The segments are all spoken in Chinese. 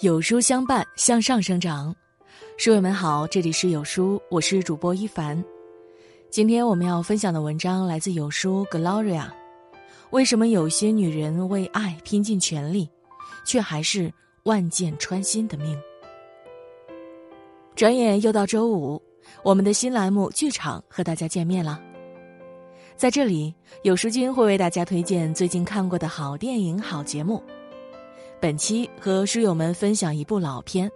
有书相伴，向上生长。书友们好，这里是有书，我是主播一凡。今天我们要分享的文章来自有书 Gloria。为什么有些女人为爱拼尽全力，却还是万箭穿心的命？转眼又到周五，我们的新栏目剧场和大家见面了。在这里，有书君会为大家推荐最近看过的好电影、好节目。本期和书友们分享一部老片，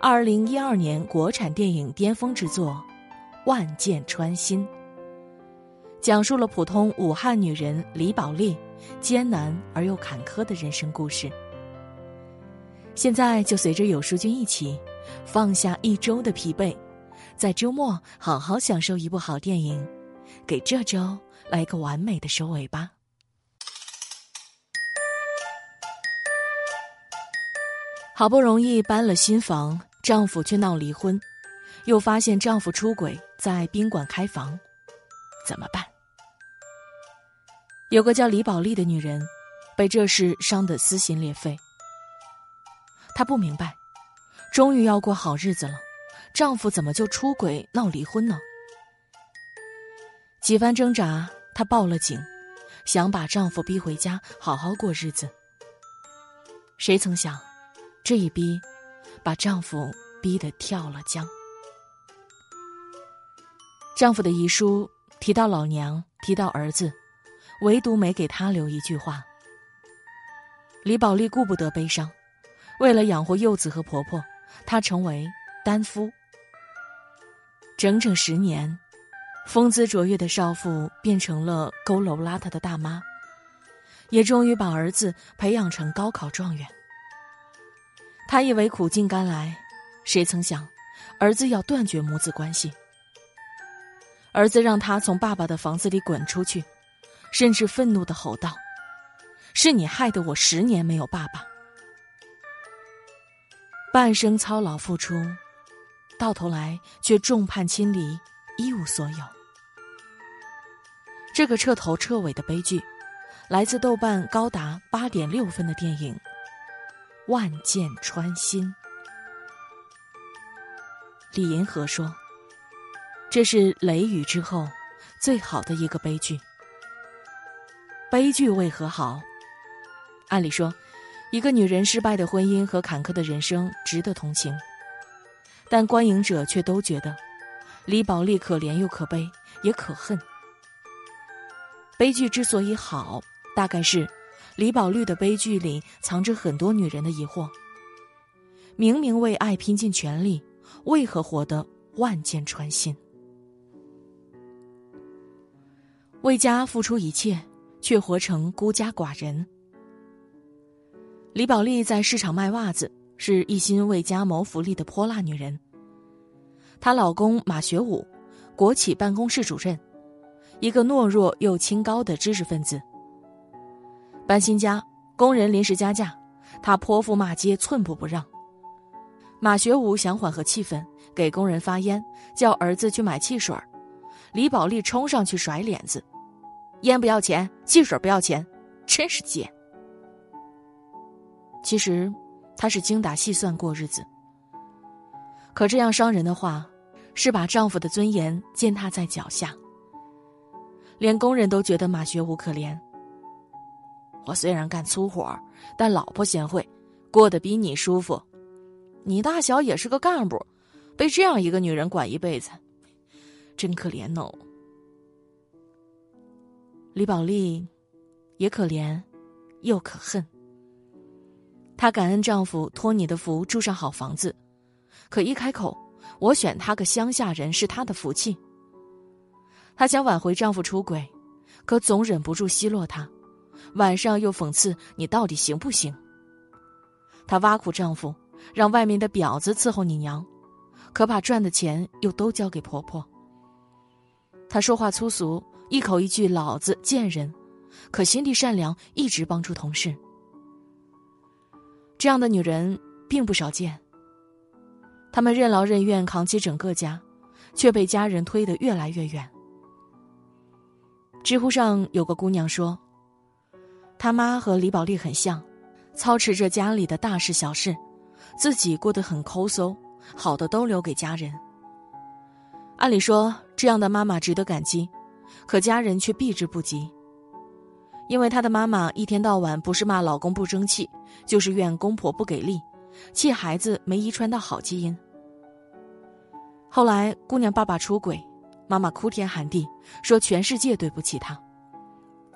二零一二年国产电影巅峰之作《万箭穿心》，讲述了普通武汉女人李宝莉艰难而又坎坷的人生故事。现在就随着有书君一起放下一周的疲惫，在周末好好享受一部好电影，给这周来个完美的收尾吧。好不容易搬了新房，丈夫却闹离婚，又发现丈夫出轨，在宾馆开房，怎么办？有个叫李宝莉的女人，被这事伤得撕心裂肺。她不明白，终于要过好日子了，丈夫怎么就出轨闹离婚呢？几番挣扎，她报了警，想把丈夫逼回家，好好过日子。谁曾想？这一逼，把丈夫逼得跳了江。丈夫的遗书提到老娘，提到儿子，唯独没给他留一句话。李宝莉顾不得悲伤，为了养活幼子和婆婆，她成为单夫。整整十年，风姿卓越的少妇变成了佝偻邋遢的大妈，也终于把儿子培养成高考状元。他以为苦尽甘来，谁曾想，儿子要断绝母子关系。儿子让他从爸爸的房子里滚出去，甚至愤怒的吼道：“是你害得我十年没有爸爸。”半生操劳付出，到头来却众叛亲离，一无所有。这个彻头彻尾的悲剧，来自豆瓣高达八点六分的电影。万箭穿心，李银河说：“这是雷雨之后最好的一个悲剧。悲剧为何好？按理说，一个女人失败的婚姻和坎坷的人生值得同情，但观影者却都觉得李宝莉可怜又可悲，也可恨。悲剧之所以好，大概是……”李宝莉的悲剧里藏着很多女人的疑惑：明明为爱拼尽全力，为何活得万箭穿心？为家付出一切，却活成孤家寡人。李宝莉在市场卖袜子，是一心为家谋福利的泼辣女人。她老公马学武，国企办公室主任，一个懦弱又清高的知识分子。搬新家，工人临时加价，他泼妇骂街，寸步不让。马学武想缓和气氛，给工人发烟，叫儿子去买汽水李宝莉冲上去甩脸子：“烟不要钱，汽水不要钱，真是贱。”其实，她是精打细算过日子。可这样伤人的话，是把丈夫的尊严践踏在脚下。连工人都觉得马学武可怜。我虽然干粗活，但老婆贤惠，过得比你舒服。你大小也是个干部，被这样一个女人管一辈子，真可怜哦。李宝莉也可怜，又可恨。她感恩丈夫托你的福住上好房子，可一开口，我选他个乡下人是她的福气。她想挽回丈夫出轨，可总忍不住奚落他。晚上又讽刺你到底行不行？她挖苦丈夫，让外面的婊子伺候你娘，可把赚的钱又都交给婆婆。她说话粗俗，一口一句“老子贱人”，可心地善良，一直帮助同事。这样的女人并不少见。她们任劳任怨扛起整个家，却被家人推得越来越远。知乎上有个姑娘说。他妈和李宝莉很像，操持着家里的大事小事，自己过得很抠搜，好的都留给家人。按理说，这样的妈妈值得感激，可家人却避之不及。因为她的妈妈一天到晚不是骂老公不争气，就是怨公婆不给力，气孩子没遗传到好基因。后来姑娘爸爸出轨，妈妈哭天喊地说全世界对不起她，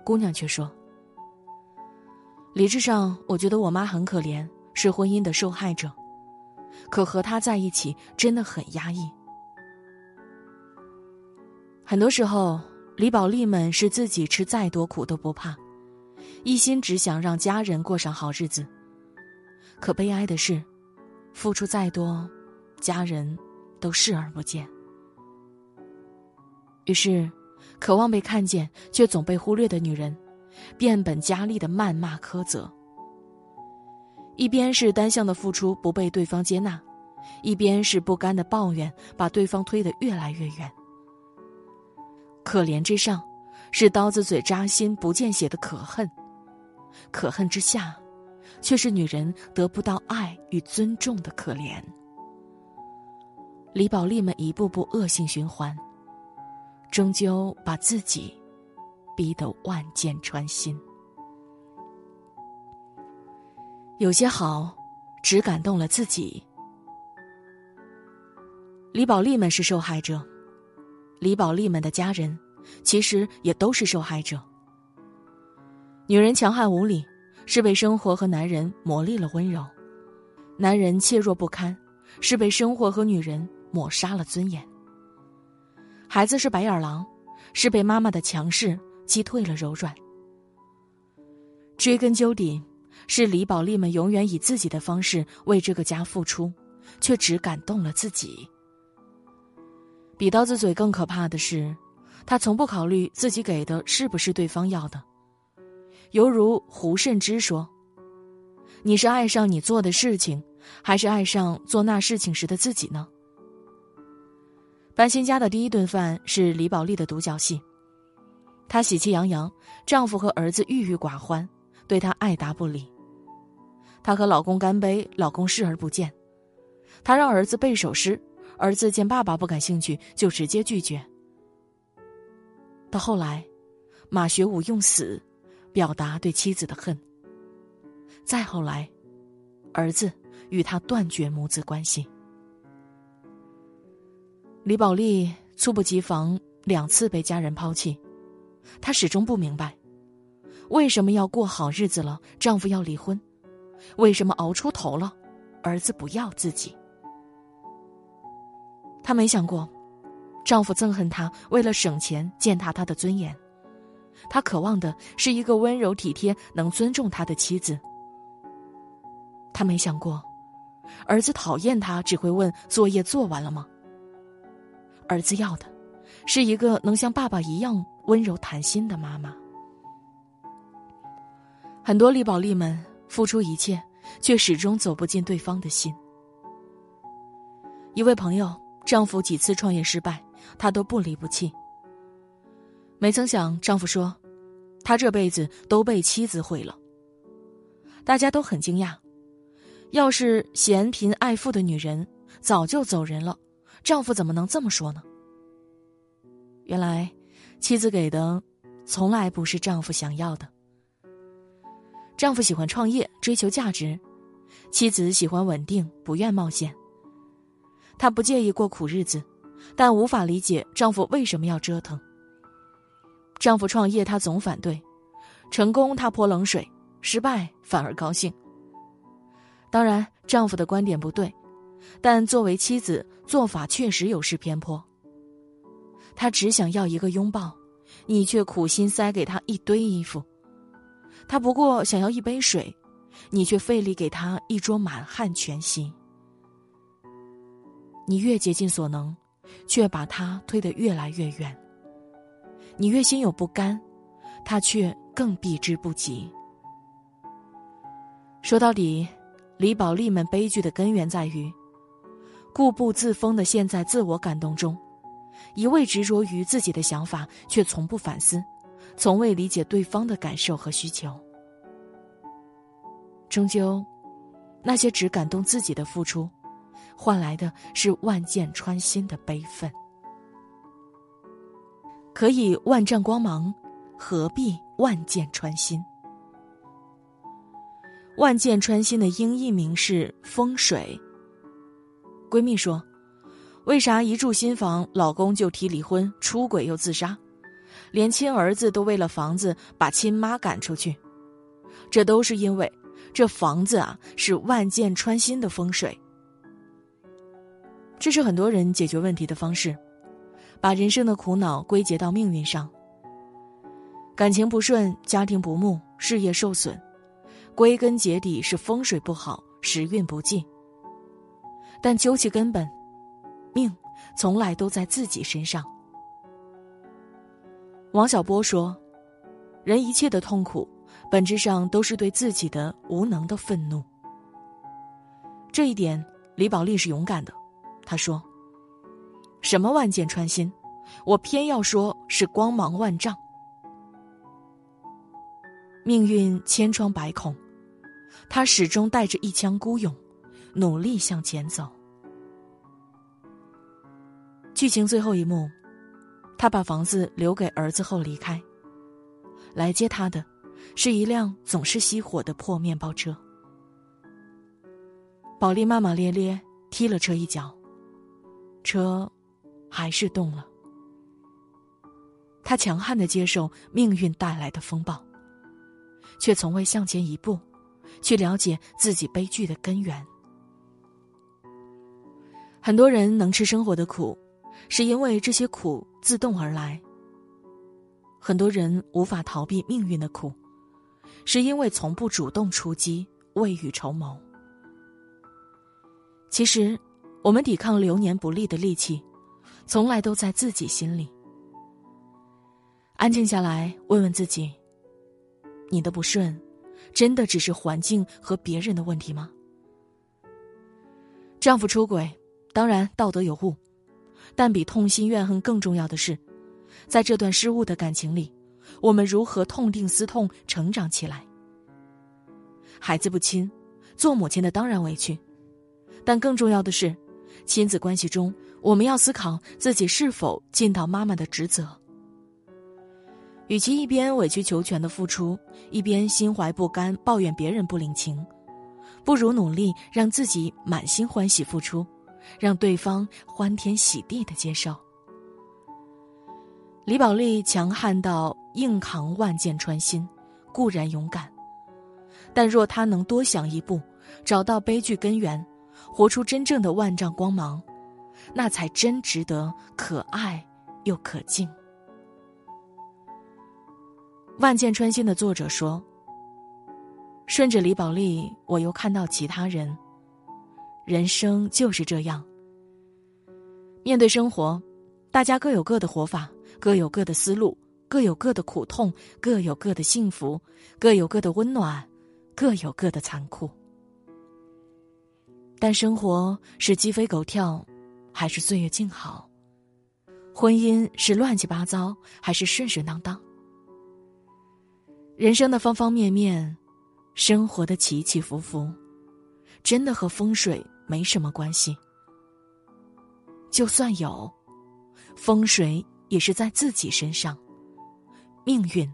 姑娘却说：“理智上我觉得我妈很可怜，是婚姻的受害者，可和她在一起真的很压抑。”很多时候，李宝莉们是自己吃再多苦都不怕，一心只想让家人过上好日子。可悲哀的是，付出再多，家人都视而不见。于是，渴望被看见却总被忽略的女人，变本加厉的谩骂苛责。一边是单向的付出不被对方接纳，一边是不甘的抱怨，把对方推得越来越远。可怜之上，是刀子嘴扎心、不见血的可恨；可恨之下，却是女人得不到爱与尊重的可怜。李宝莉们一步步恶性循环，终究把自己逼得万箭穿心。有些好，只感动了自己。李宝莉们是受害者。李宝莉们的家人，其实也都是受害者。女人强悍无理，是被生活和男人磨砺了温柔；男人怯弱不堪，是被生活和女人抹杀了尊严。孩子是白眼狼，是被妈妈的强势击退了柔软。追根究底，是李宝莉们永远以自己的方式为这个家付出，却只感动了自己。比刀子嘴更可怕的是，他从不考虑自己给的是不是对方要的。犹如胡慎之说：“你是爱上你做的事情，还是爱上做那事情时的自己呢？”搬新家的第一顿饭是李宝莉的独角戏。她喜气洋洋，丈夫和儿子郁郁寡欢，对她爱答不理。她和老公干杯，老公视而不见。她让儿子背首诗。儿子见爸爸不感兴趣，就直接拒绝。到后来，马学武用死表达对妻子的恨。再后来，儿子与他断绝母子关系。李宝莉猝不及防两次被家人抛弃，她始终不明白，为什么要过好日子了，丈夫要离婚？为什么熬出头了，儿子不要自己？她没想过，丈夫憎恨她，为了省钱践踏她的尊严。她渴望的是一个温柔体贴、能尊重她的妻子。她没想过，儿子讨厌她，只会问作业做完了吗？儿子要的，是一个能像爸爸一样温柔谈心的妈妈。很多李宝莉们付出一切，却始终走不进对方的心。一位朋友。丈夫几次创业失败，她都不离不弃。没曾想，丈夫说：“他这辈子都被妻子毁了。”大家都很惊讶，要是嫌贫爱富的女人早就走人了，丈夫怎么能这么说呢？原来，妻子给的从来不是丈夫想要的。丈夫喜欢创业，追求价值；妻子喜欢稳定，不愿冒险。她不介意过苦日子，但无法理解丈夫为什么要折腾。丈夫创业，她总反对；成功，她泼冷水；失败，反而高兴。当然，丈夫的观点不对，但作为妻子，做法确实有失偏颇。他只想要一个拥抱，你却苦心塞给他一堆衣服；他不过想要一杯水，你却费力给他一桌满汉全席。你越竭尽所能，却把他推得越来越远。你越心有不甘，他却更避之不及。说到底，李宝莉们悲剧的根源在于固步自封的陷在自我感动中，一味执着于自己的想法，却从不反思，从未理解对方的感受和需求。终究，那些只感动自己的付出，换来的是万箭穿心的悲愤。可以万丈光芒，何必万箭穿心？万箭穿心的英译名是风水。闺蜜说：“为啥一住新房，老公就提离婚、出轨又自杀，连亲儿子都为了房子把亲妈赶出去？这都是因为这房子啊是万箭穿心的风水。这是很多人解决问题的方式，把人生的苦恼归结到命运上。感情不顺，家庭不睦，事业受损，归根结底是风水不好，时运不济。”但究其根本，命从来都在自己身上。王小波说：“人一切的痛苦，本质上都是对自己的无能的愤怒。”这一点，李宝莉是勇敢的。他说：“什么万箭穿心，我偏要说是光芒万丈。命运千疮百孔，他始终带着一腔孤勇。”努力向前走。剧情最后一幕，他把房子留给儿子后离开。来接他的，是一辆总是熄火的破面包车。宝莉骂骂咧咧，踢了车一脚，车还是动了。他强悍的接受命运带来的风暴，却从未向前一步，去了解自己悲剧的根源。很多人能吃生活的苦，是因为这些苦自动而来。很多人无法逃避命运的苦，是因为从不主动出击，未雨绸缪。其实，我们抵抗流年不利的力气，从来都在自己心里。安静下来，问问自己：你的不顺，真的只是环境和别人的问题吗？丈夫出轨。当然，道德有误，但比痛心怨恨更重要的是，在这段失误的感情里，我们如何痛定思痛，成长起来。孩子不亲，做母亲的当然委屈，但更重要的是，亲子关系中，我们要思考自己是否尽到妈妈的职责。与其一边委曲求全的付出，一边心怀不甘抱怨别人不领情，不如努力让自己满心欢喜付出。让对方欢天喜地的接受。李宝莉强悍到硬扛万箭穿心，固然勇敢，但若她能多想一步，找到悲剧根源，活出真正的万丈光芒，那才真值得可爱又可敬。《万箭穿心》的作者说：“顺着李宝莉，我又看到其他人。”人生就是这样。面对生活，大家各有各的活法，各有各的思路，各有各的苦痛，各有各的幸福，各有各的温暖，各有各的残酷。但生活是鸡飞狗跳，还是岁月静好？婚姻是乱七八糟，还是顺顺当当？人生的方方面面，生活的起起伏伏，真的和风水。没什么关系。就算有，风水也是在自己身上，命运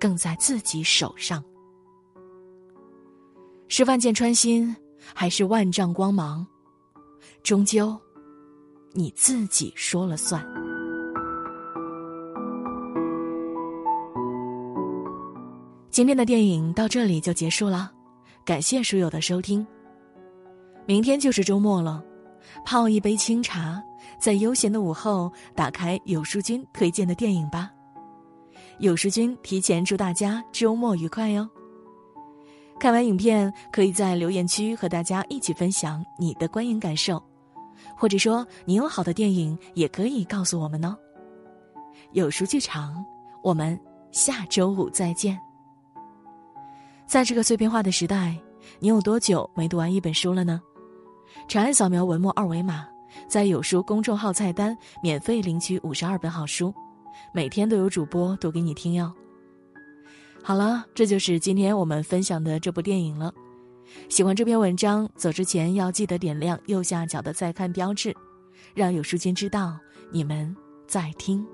更在自己手上。是万箭穿心，还是万丈光芒？终究，你自己说了算。今天的电影到这里就结束了，感谢书友的收听。明天就是周末了，泡一杯清茶，在悠闲的午后打开有书君推荐的电影吧。有书君提前祝大家周末愉快哟！看完影片，可以在留言区和大家一起分享你的观影感受，或者说你有好的电影，也可以告诉我们哦。有书剧场，我们下周五再见。在这个碎片化的时代，你有多久没读完一本书了呢？长按扫描文末二维码，在有书公众号菜单免费领取五十二本好书，每天都有主播读给你听哟。好了，这就是今天我们分享的这部电影了。喜欢这篇文章，走之前要记得点亮右下角的再看标志，让有书君知道你们在听。